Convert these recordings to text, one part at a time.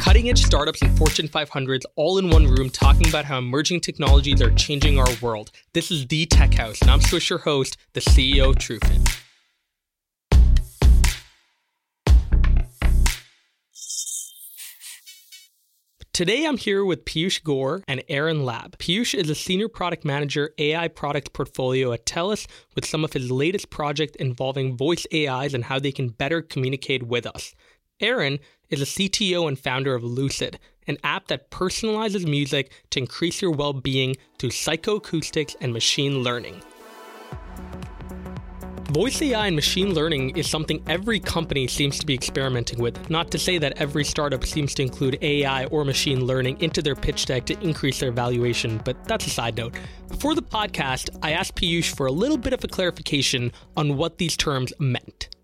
Cutting edge startups and Fortune 500s all in one room talking about how emerging technologies are changing our world. This is The Tech House, and I'm Swish, your host, the CEO of. Today I'm here with Piyush Gaur and Aaron Labbe. Piyush is a senior product manager AI product portfolio at TELUS with some of his latest projects involving voice AIs and how they can better communicate with us. Aaron is a CTO and founder of Lucid, an app that personalizes music to increase your well-being through psychoacoustics and machine learning. Voice AI and machine learning is something every company seems to be experimenting with. Not to say that every startup seems to include AI or machine learning into their pitch deck to increase their valuation, but that's a side note. Before the podcast, I asked Piyush for a little bit of a clarification on what these terms meant.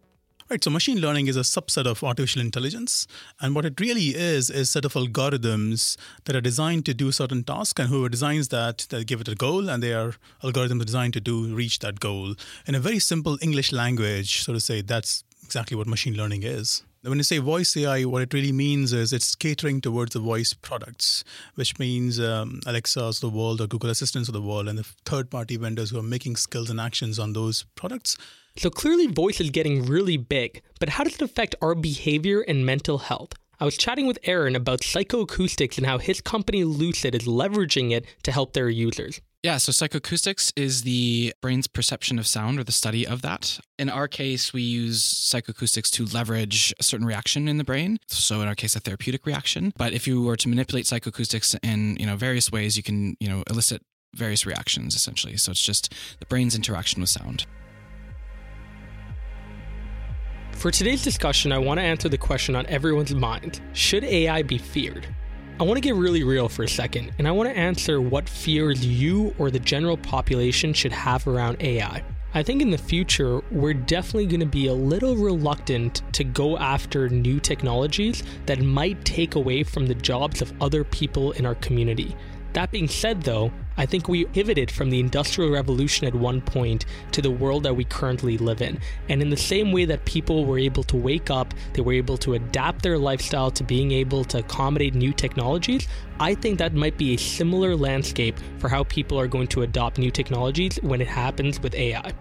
Right, so machine learning is a subset of artificial intelligence, and what it really is is a set of algorithms that are designed to do certain tasks, and whoever designs that, they give it a goal, and they are algorithms designed to do reach that goal in a very simple English language. So to say, that's exactly what machine learning is. When you say voice AI, what it really means is it's catering towards the voice products, which means um, Alexa's the world or Google Assistants of the world, and the third-party vendors who are making skills and actions on those products so clearly, voice is getting really big, but how does it affect our behavior and mental health? I was chatting with Aaron about psychoacoustics and how his company Lucid is leveraging it to help their users. Yeah, so psychoacoustics is the brain's perception of sound or the study of that. In our case, we use psychoacoustics to leverage a certain reaction in the brain. So in our case, a therapeutic reaction. But if you were to manipulate psychoacoustics in, you know, various ways, you can, you know, elicit various reactions essentially. So it's just the brain's interaction with sound. For today's discussion, I want to answer the question on everyone's mind Should AI be feared? I want to get really real for a second, and I want to answer what fears you or the general population should have around AI. I think in the future, we're definitely going to be a little reluctant to go after new technologies that might take away from the jobs of other people in our community. That being said, though, I think we pivoted from the Industrial Revolution at one point to the world that we currently live in. And in the same way that people were able to wake up, they were able to adapt their lifestyle to being able to accommodate new technologies, I think that might be a similar landscape for how people are going to adopt new technologies when it happens with AI.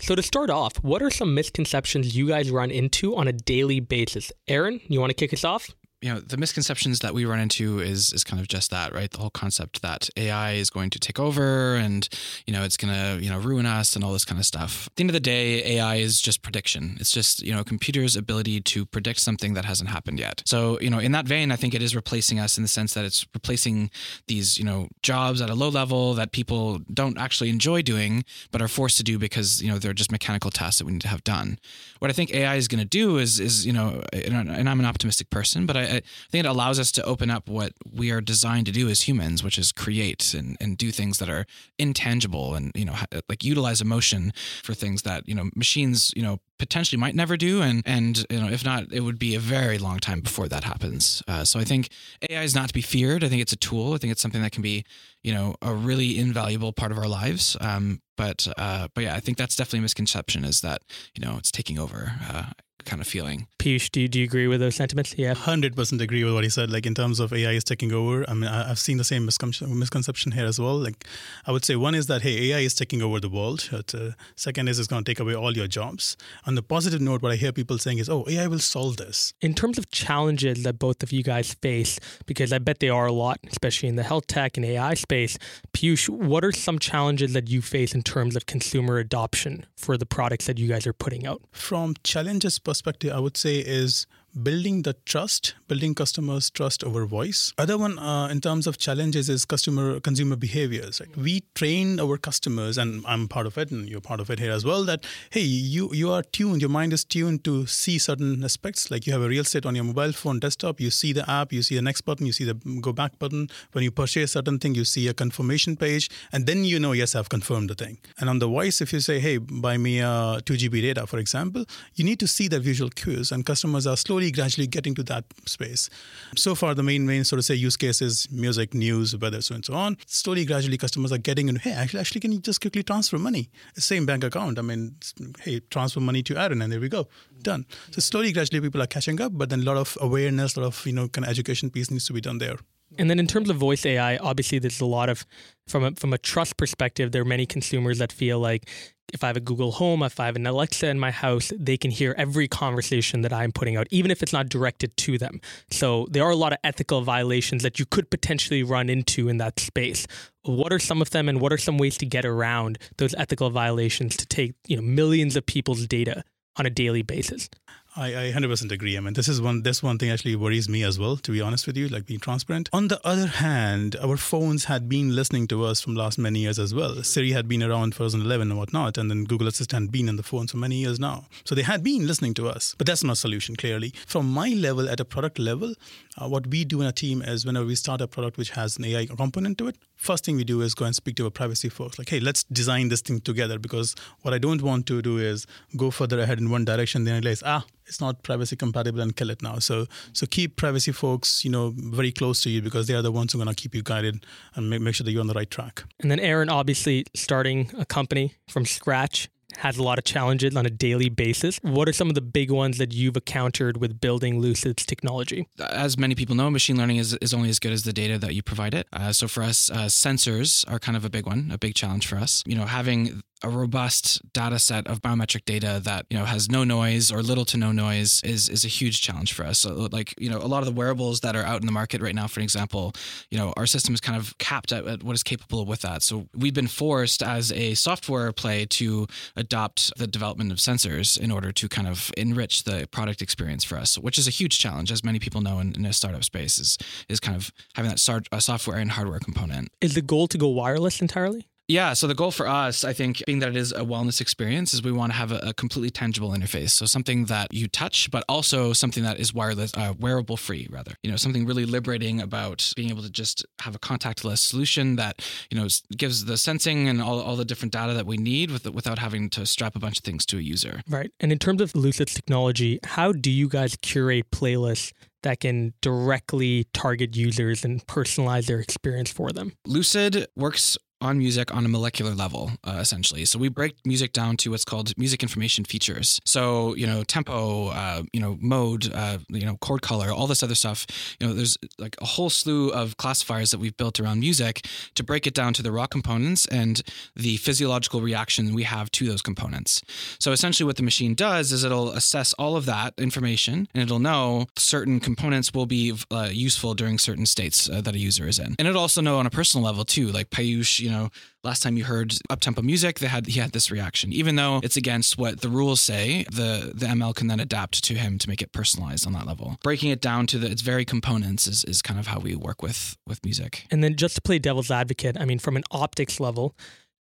So, to start off, what are some misconceptions you guys run into on a daily basis? Aaron, you want to kick us off? You know the misconceptions that we run into is is kind of just that right? The whole concept that ai is going to take over and you know it's going to you know ruin us and all this kind of stuff. At the end of the day ai is just prediction. It's just you know computer's ability to predict something that hasn't happened yet. So you know in that vein i think it is replacing us in the sense that it's replacing these you know jobs at a low level that people don't actually enjoy doing but are forced to do because you know they're just mechanical tasks that we need to have done. What i think ai is going to do is is you know and i'm an optimistic person but i I think it allows us to open up what we are designed to do as humans, which is create and, and do things that are intangible and, you know, like utilize emotion for things that, you know, machines, you know, potentially might never do. And, and, you know, if not, it would be a very long time before that happens. Uh, so I think AI is not to be feared. I think it's a tool. I think it's something that can be, you know, a really invaluable part of our lives. Um, but, uh, but yeah, I think that's definitely a misconception is that, you know, it's taking over. Uh, kind of feeling. Piyush, do you, do you agree with those sentiments? Yeah. 100% agree with what he said. Like in terms of AI is taking over, I mean, I've seen the same misconception, misconception here as well. Like I would say one is that, hey, AI is taking over the world. But, uh, second is it's going to take away all your jobs. On the positive note, what I hear people saying is, oh, AI will solve this. In terms of challenges that both of you guys face, because I bet they are a lot, especially in the health tech and AI space, Piyush, what are some challenges that you face in terms of consumer adoption for the products that you guys are putting out? From challenges perspective, I would say is building the trust, building customers' trust over voice. Other one uh, in terms of challenges is customer consumer behaviors. Right? We train our customers, and I'm part of it, and you're part of it here as well. That hey, you you are tuned, your mind is tuned to see certain aspects. Like you have a real estate on your mobile phone desktop, you see the app, you see the next button, you see the go back button. When you purchase certain thing, you see a confirmation page, and then you know yes, I've confirmed the thing. And on the voice, if you say hey, buy me a two GB data, for example, you need to see the visual cues, and customers are slowly slowly, gradually getting to that space. So far, the main, main sort of say use case is music, news, weather, so and so on. Slowly, gradually, customers are getting in. Hey, actually, actually, can you just quickly transfer money? Same bank account. I mean, hey, transfer money to Aaron, and there we go, done. So slowly, gradually, people are catching up. But then a lot of awareness, a lot of you know, kind of education piece needs to be done there. And then in terms of voice AI, obviously there's a lot of from a from a trust perspective, there are many consumers that feel like if I have a Google Home, if I have an Alexa in my house, they can hear every conversation that I'm putting out, even if it's not directed to them. So there are a lot of ethical violations that you could potentially run into in that space. What are some of them and what are some ways to get around those ethical violations to take, you know, millions of people's data on a daily basis? I, I 100% agree. I mean, this is one. This one thing actually worries me as well. To be honest with you, like being transparent. On the other hand, our phones had been listening to us from last many years as well. Siri had been around 2011 and whatnot, and then Google Assistant had been in the phones for many years now. So they had been listening to us. But that's not a solution. Clearly, from my level, at a product level, uh, what we do in a team is whenever we start a product which has an AI component to it, first thing we do is go and speak to our privacy folks. Like, hey, let's design this thing together because what I don't want to do is go further ahead in one direction, then realize ah it's not privacy compatible and kill it now. So so keep privacy folks, you know, very close to you because they are the ones who are going to keep you guided and make, make sure that you're on the right track. And then Aaron, obviously starting a company from scratch has a lot of challenges on a daily basis. What are some of the big ones that you've encountered with building Lucid's technology? As many people know, machine learning is, is only as good as the data that you provide it. Uh, so for us, uh, sensors are kind of a big one, a big challenge for us. You know, having a robust data set of biometric data that you know has no noise or little to no noise is is a huge challenge for us. So like you know a lot of the wearables that are out in the market right now, for example, you know our system is kind of capped at, at what is capable with that. So we've been forced as a software play to adopt the development of sensors in order to kind of enrich the product experience for us, which is a huge challenge, as many people know in, in a startup space is is kind of having that software and hardware component. Is the goal to go wireless entirely? Yeah, so the goal for us, I think, being that it is a wellness experience, is we want to have a, a completely tangible interface. So something that you touch, but also something that is wireless, uh, wearable free, rather. You know, something really liberating about being able to just have a contactless solution that you know gives the sensing and all, all the different data that we need with, without having to strap a bunch of things to a user. Right. And in terms of Lucid's technology, how do you guys curate playlists that can directly target users and personalize their experience for them? Lucid works on music on a molecular level, uh, essentially. So we break music down to what's called music information features. So you know, tempo, uh, you know, mode, uh, you know, chord color, all this other stuff. You know, there's like a whole slew of classifiers that we've built around music to break it down to the raw components and the physiological reaction we have to those components. So essentially, what the machine does is it'll assess all of that information and it'll know certain components will be uh, useful during certain states uh, that a user is in, and it'll also know on a personal level too, like Piyush, you know know, last time you heard uptempo music, they had he had this reaction. Even though it's against what the rules say, the the ML can then adapt to him to make it personalized on that level. Breaking it down to the, its very components is, is kind of how we work with with music. And then just to play devil's advocate, I mean, from an optics level,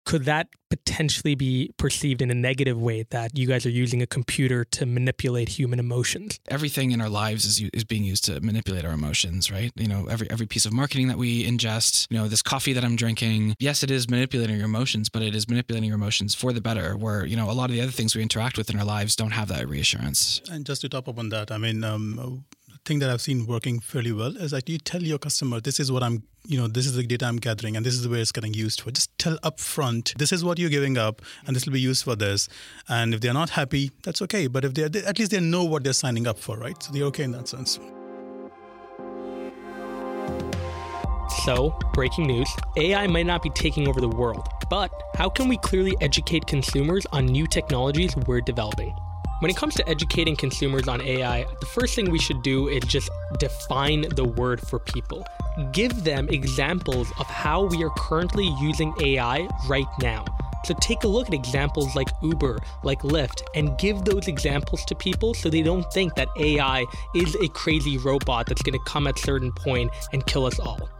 could that potentially be perceived in a negative way that you guys are using a computer to manipulate human emotions? Everything in our lives is, is being used to manipulate our emotions, right? You know, every every piece of marketing that we ingest, you know, this coffee that I'm drinking, yes, it is manipulating your emotions, but it is manipulating your emotions for the better. Where you know a lot of the other things we interact with in our lives don't have that reassurance. And just to top up on that, I mean, um, thing that I've seen working fairly well is that you tell your customer, this is what I'm, you know, this is the data I'm gathering and this is where it's getting used for. Just tell upfront, this is what you're giving up and this will be used for this. And if they're not happy, that's okay. But if they're, at least they know what they're signing up for, right? So they're okay in that sense. So, breaking news AI might not be taking over the world, but how can we clearly educate consumers on new technologies we're developing? When it comes to educating consumers on AI, the first thing we should do is just define the word for people. Give them examples of how we are currently using AI right now. So take a look at examples like Uber, like Lyft, and give those examples to people so they don't think that AI is a crazy robot that's going to come at a certain point and kill us all.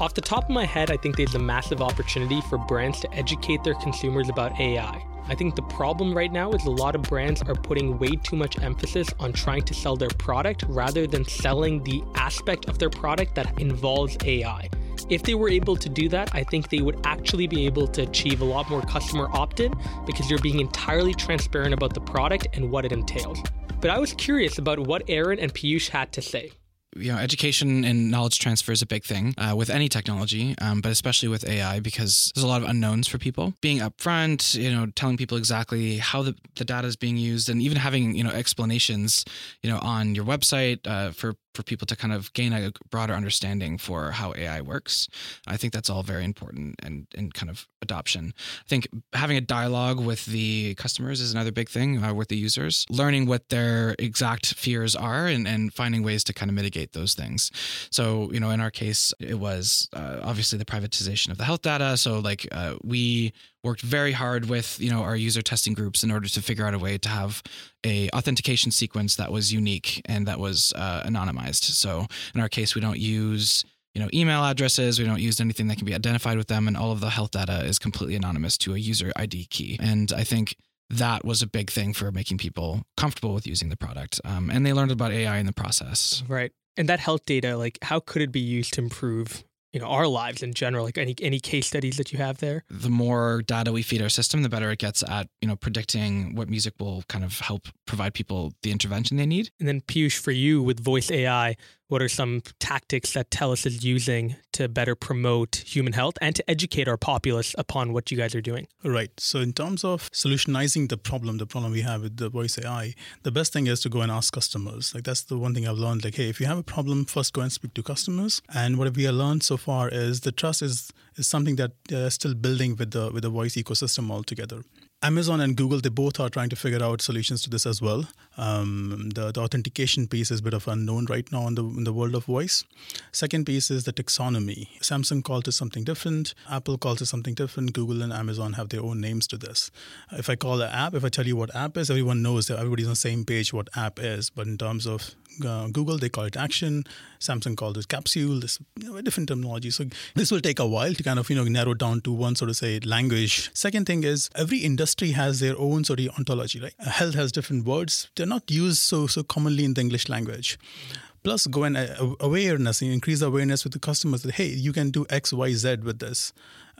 Off the top of my head, I think there's a massive opportunity for brands to educate their consumers about AI. I think the problem right now is a lot of brands are putting way too much emphasis on trying to sell their product rather than selling the aspect of their product that involves AI. If they were able to do that, I think they would actually be able to achieve a lot more customer opt in because you're being entirely transparent about the product and what it entails. but I was curious about what Aaron and Piyush had to say you know, education and knowledge transfer is a big thing uh, with any technology, um, but especially with AI because there's a lot of unknowns for people. Being upfront, you know, telling people exactly how the, the data is being used, and even having you know explanations, you know, on your website uh, for for people to kind of gain a broader understanding for how AI works. I think that's all very important and and kind of adoption. I think having a dialogue with the customers is another big thing uh, with the users, learning what their exact fears are and, and finding ways to kind of mitigate those things. So, you know, in our case, it was uh, obviously the privatization of the health data. So, like, uh, we worked very hard with you know our user testing groups in order to figure out a way to have a authentication sequence that was unique and that was uh, anonymized. So in our case, we don't use you know email addresses. We don't use anything that can be identified with them. And all of the health data is completely anonymous to a user id key. And i think that was a big thing for making people comfortable with using the product. Um, and they learned about ai in the process. Right. And that health data like how could it be used to improve you know our lives in general like any any case studies that you have there? The more data we feed our system the better it gets at you know predicting what music will kind of help provide people the intervention they need. And then Piyush for you with voice ai what are some tactics that TELUS is using to better promote human health and to educate our populace upon what you guys are doing? Right. So, in terms of solutionizing the problem, the problem we have with the voice AI, the best thing is to go and ask customers. Like, that's the one thing I've learned. Like, hey, if you have a problem, first go and speak to customers. And what we have learned so far is the trust is, is something that uh, they're still building with the, with the voice ecosystem altogether. Amazon and Google, they both are trying to figure out solutions to this as well. Um, the, the, authentication piece is a bit of unknown right now in the, in the world of voice. Second piece is the taxonomy. Samsung calls it something different. Apple calls it something different. Google and Amazon have their own names to this. If I call an app, if I tell you what app is, everyone knows that everybody's on the same page what app is. But in terms of uh, Google, they call it action. Samsung calls it capsule. This you know, a different terminology. So this will take a while to kind of you know narrow down to one sort of say language. Second thing is every industry has their own sort of ontology. Right, health has different words. They're not used so so commonly in the English language plus go and uh, awareness increase awareness with the customers that hey you can do x y z with this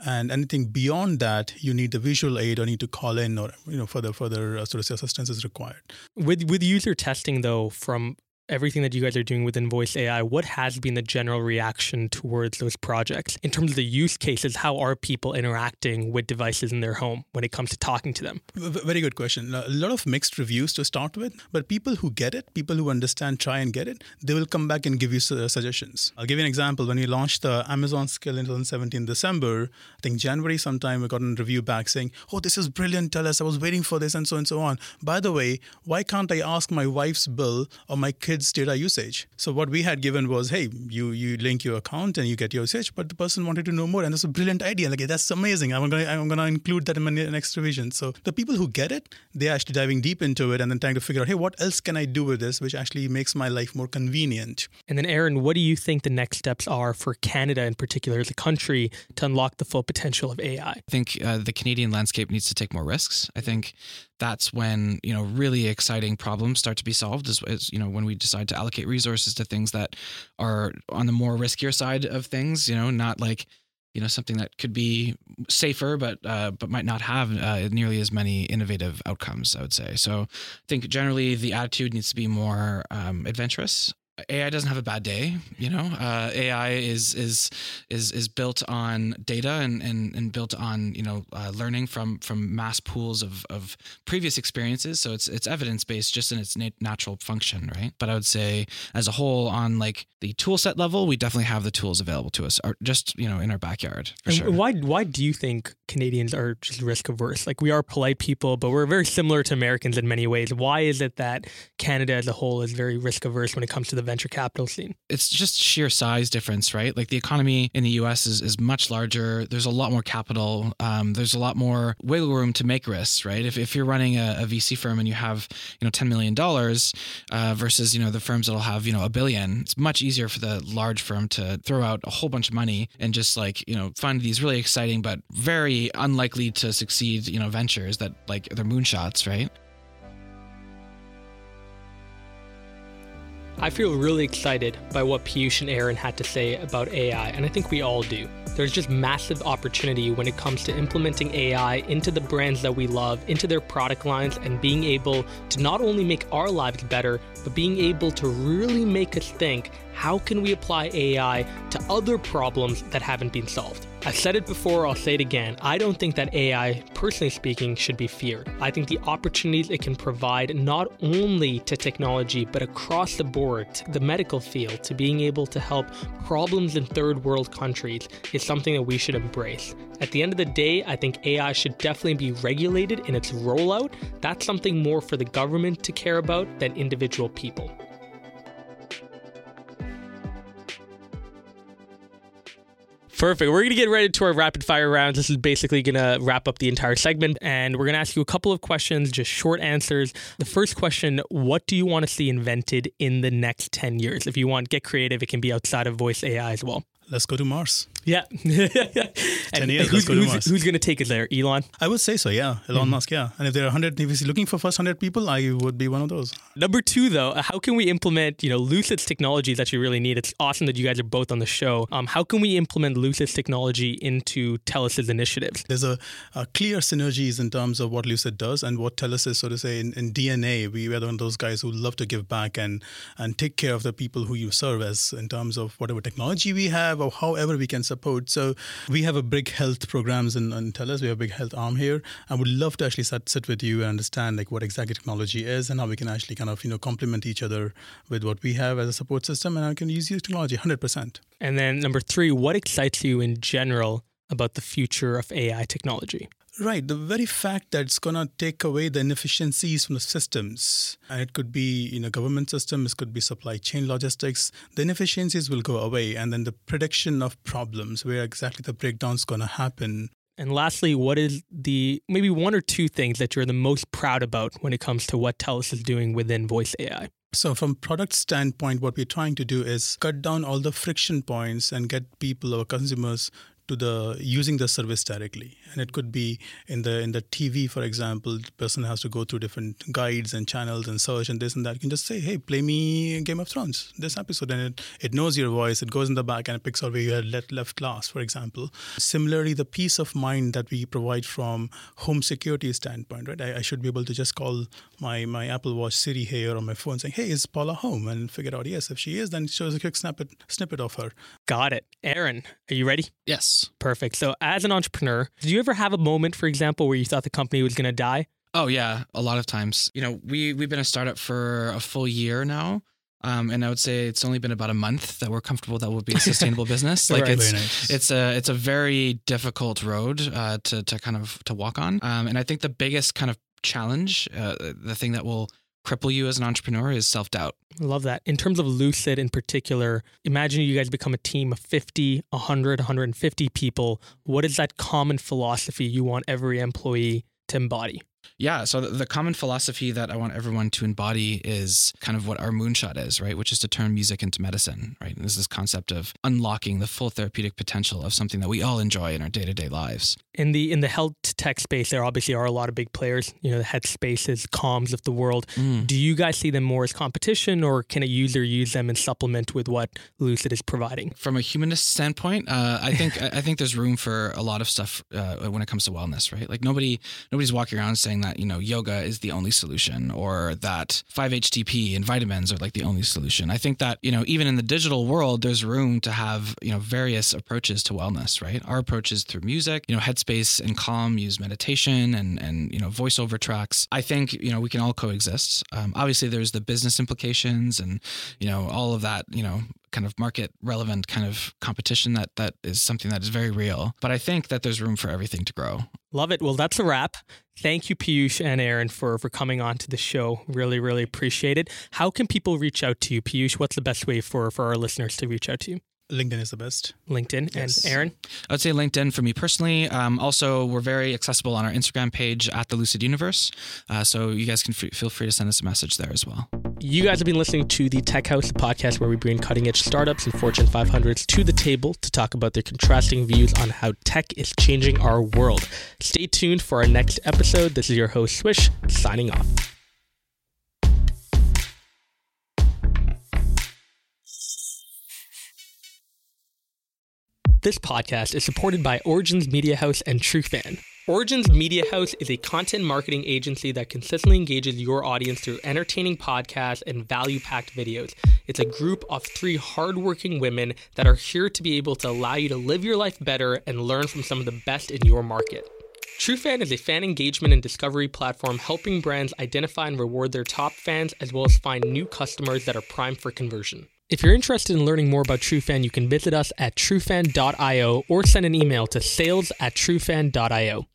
and anything beyond that you need the visual aid or need to call in or you know further further uh, sort of assistance is required with with user testing though from everything that you guys are doing within voice AI, what has been the general reaction towards those projects? In terms of the use cases, how are people interacting with devices in their home when it comes to talking to them? Very good question. A lot of mixed reviews to start with, but people who get it, people who understand, try and get it, they will come back and give you suggestions. I'll give you an example. When we launched the Amazon skill in 2017 December, I think January sometime, we got a review back saying, Oh, this is brilliant. Tell us, I was waiting for this, and so and so on. By the way, why can't I ask my wife's bill or my kids? Kids' data usage. So what we had given was, hey, you you link your account and you get your usage, but the person wanted to know more, and that's a brilliant idea. Like that's amazing. I'm gonna I'm gonna include that in my next revision. So the people who get it, they're actually diving deep into it and then trying to figure out, hey, what else can I do with this, which actually makes my life more convenient. And then, Aaron, what do you think the next steps are for Canada in particular as a country to unlock the full potential of AI? I think uh, the Canadian landscape needs to take more risks. I think that's when you know really exciting problems start to be solved is, is, you know when we decide to allocate resources to things that are on the more riskier side of things you know not like you know something that could be safer but uh, but might not have uh, nearly as many innovative outcomes i would say. So i think generally the attitude needs to be more um, adventurous AI doesn't have a bad day, you know. Uh, AI is is is is built on data and and, and built on you know uh, learning from from mass pools of, of previous experiences. So it's it's evidence based just in its nat- natural function, right? But I would say as a whole, on like the tool set level, we definitely have the tools available to us, or just you know in our backyard sure. Why why do you think Canadians are just risk averse? Like we are polite people, but we're very similar to Americans in many ways. Why is it that Canada as a whole is very risk averse when it comes to the venture capital scene? It's just sheer size difference, right? Like the economy in the US is, is much larger. There's a lot more capital. Um, there's a lot more wiggle room to make risks, right? If, if you're running a, a VC firm and you have, you know, $10 million uh, versus, you know, the firms that'll have, you know, a billion, it's much easier for the large firm to throw out a whole bunch of money and just like, you know, fund these really exciting but very unlikely to succeed, you know, ventures that like they're moonshots, right? I feel really excited by what Piyush and Aaron had to say about AI, and I think we all do. There's just massive opportunity when it comes to implementing AI into the brands that we love, into their product lines, and being able to not only make our lives better, but being able to really make us think how can we apply AI to other problems that haven't been solved? I've said it before, I'll say it again. I don't think that AI, personally speaking, should be feared. I think the opportunities it can provide not only to technology, but across the board, to the medical field, to being able to help problems in third world countries is something that we should embrace. At the end of the day, I think AI should definitely be regulated in its rollout. That's something more for the government to care about than individual people. Perfect. We're going to get right into our rapid fire rounds. This is basically going to wrap up the entire segment. And we're going to ask you a couple of questions, just short answers. The first question What do you want to see invented in the next 10 years? If you want, get creative, it can be outside of voice AI as well. Let's go to Mars. Yeah. and years, who's, let's go to who's, who's going to take it there? Elon? I would say so, yeah. Elon Mm-hmm. Musk, yeah. And if there are 100, if he's looking for first 100 people, I would be one of those. Number two, though, uh, how can we implement, you know, Lucid's technology that you really need? It's awesome that you guys are both on the show. Um, how can we implement Lucid's technology into TELUS's initiatives? There's a, a clear synergies in terms of what Lucid does and what TELUS is, so to say, in, in DNA. We are one of those guys who love to give back and, and take care of the people who you serve as in terms of whatever technology we have or however we can support. So we have a big health programs in, in TELUS. We have a big health arm here. I would love to actually sit, sit with you and understand like what exactly technology is and how we can actually kind of, you know, complement each other with what we have as a support system. And I can use your technology 100%. And then number three, what excites you in general about the future of AI technology? Right. The very fact that it's going to take away the inefficiencies from the systems, and it could be, you know, government systems, it could be supply chain logistics, the inefficiencies will go away. And then the prediction of problems, where exactly the breakdown's going to happen. And lastly, what is the maybe one or two things that you're the most proud about when it comes to what TELUS is doing within voice AI? So, from product standpoint, what we're trying to do is cut down all the friction points and get people or consumers to the using the service directly. And it could be in the in the tv for example the person has to go through different guides and channels and search and this and that. You can just say hey play me game of thrones this episode. And it, it knows your voice. It goes in the back and it picks out where you had let, left class for example. Similarly the peace of mind that we provide from home security standpoint right? I, I should be able to just call my my apple watch siri here on my phone saying hey is paula home? and figure out yes if she is then shows a quick snippet snippet of her Got it. Aaron, are you ready? Yes. Perfect. So, as an entrepreneur, did you ever have a moment, for example, where you thought the company was going to die? Oh yeah, a lot of times. You know, we we've been a startup for a full year now. Um, and I would say it's only been about a month that we're comfortable that we'll be a sustainable business. Like Right. it's Very nice. it's a it's a very difficult road uh, to to kind of to walk on. Um, and I think the biggest kind of challenge, uh, the thing that will cripple you as an entrepreneur, is self doubt. Love that. In terms of Lucid in particular, imagine you guys become a team of 50, 100, 150 people. What is that common philosophy you want every employee to embody? Yeah. So the, common philosophy that I want everyone to embody is kind of what our moonshot is, right? Which is to turn music into medicine, right? And this is this concept of unlocking the full therapeutic potential of something that we all enjoy in our day to day lives. In the in the health tech space, there obviously are a lot of big players. You know, the Headspaces, Calms of the world. Mm. Do you guys see them more as competition, or can a user use them and supplement with what Lucid is providing? From a humanist standpoint, uh, I think I I think there's room for a lot of stuff uh, when it comes to wellness, right? Like nobody nobody's walking around saying that you know yoga is the only solution or that 5-HTP and vitamins are like the only solution. I think that you know even in the digital world, there's room to have you know various approaches to wellness, right? Our approach is through music. You know, Headspace and Calm use meditation and and you know voiceover tracks. I think you know we can all coexist. Um, obviously, there's the business implications and you know all of that. You know kind of market relevant kind of competition that that is something that is very real. But I think that there's room for everything to grow. Love it. Well, that's a wrap. Thank you, Piyush and Aaron, for for coming on to the show. Really, really appreciate it. How can people reach out to you, Piyush? What's the best way for for our listeners to reach out to you? LinkedIn is the best. LinkedIn Yes. and Aaron. I would say LinkedIn for me personally. Um, also, we're very accessible on our Instagram page at the Lucid Universe, uh, so you guys can f- feel free to send us a message there as well. You guys have been listening to the Tech House, podcast where we bring cutting edge startups and Fortune 500s to the table to talk about their contrasting views on how tech is changing our world. Stay tuned for our next episode. This is your host, Swish, signing off. This podcast is supported by Origins Media House and TrueFan. Origins Media House is a content marketing agency that consistently engages your audience through entertaining podcasts and value packed videos. It's a group of three hardworking women that are here to be able to allow you to live your life better and learn from some of the best in your market. TrueFan is a fan engagement and discovery platform helping brands identify and reward their top fans as well as find new customers that are primed for conversion. If you're interested in learning more about TrueFan, you can visit us at truefan.io or send an email to sales at truefan.io.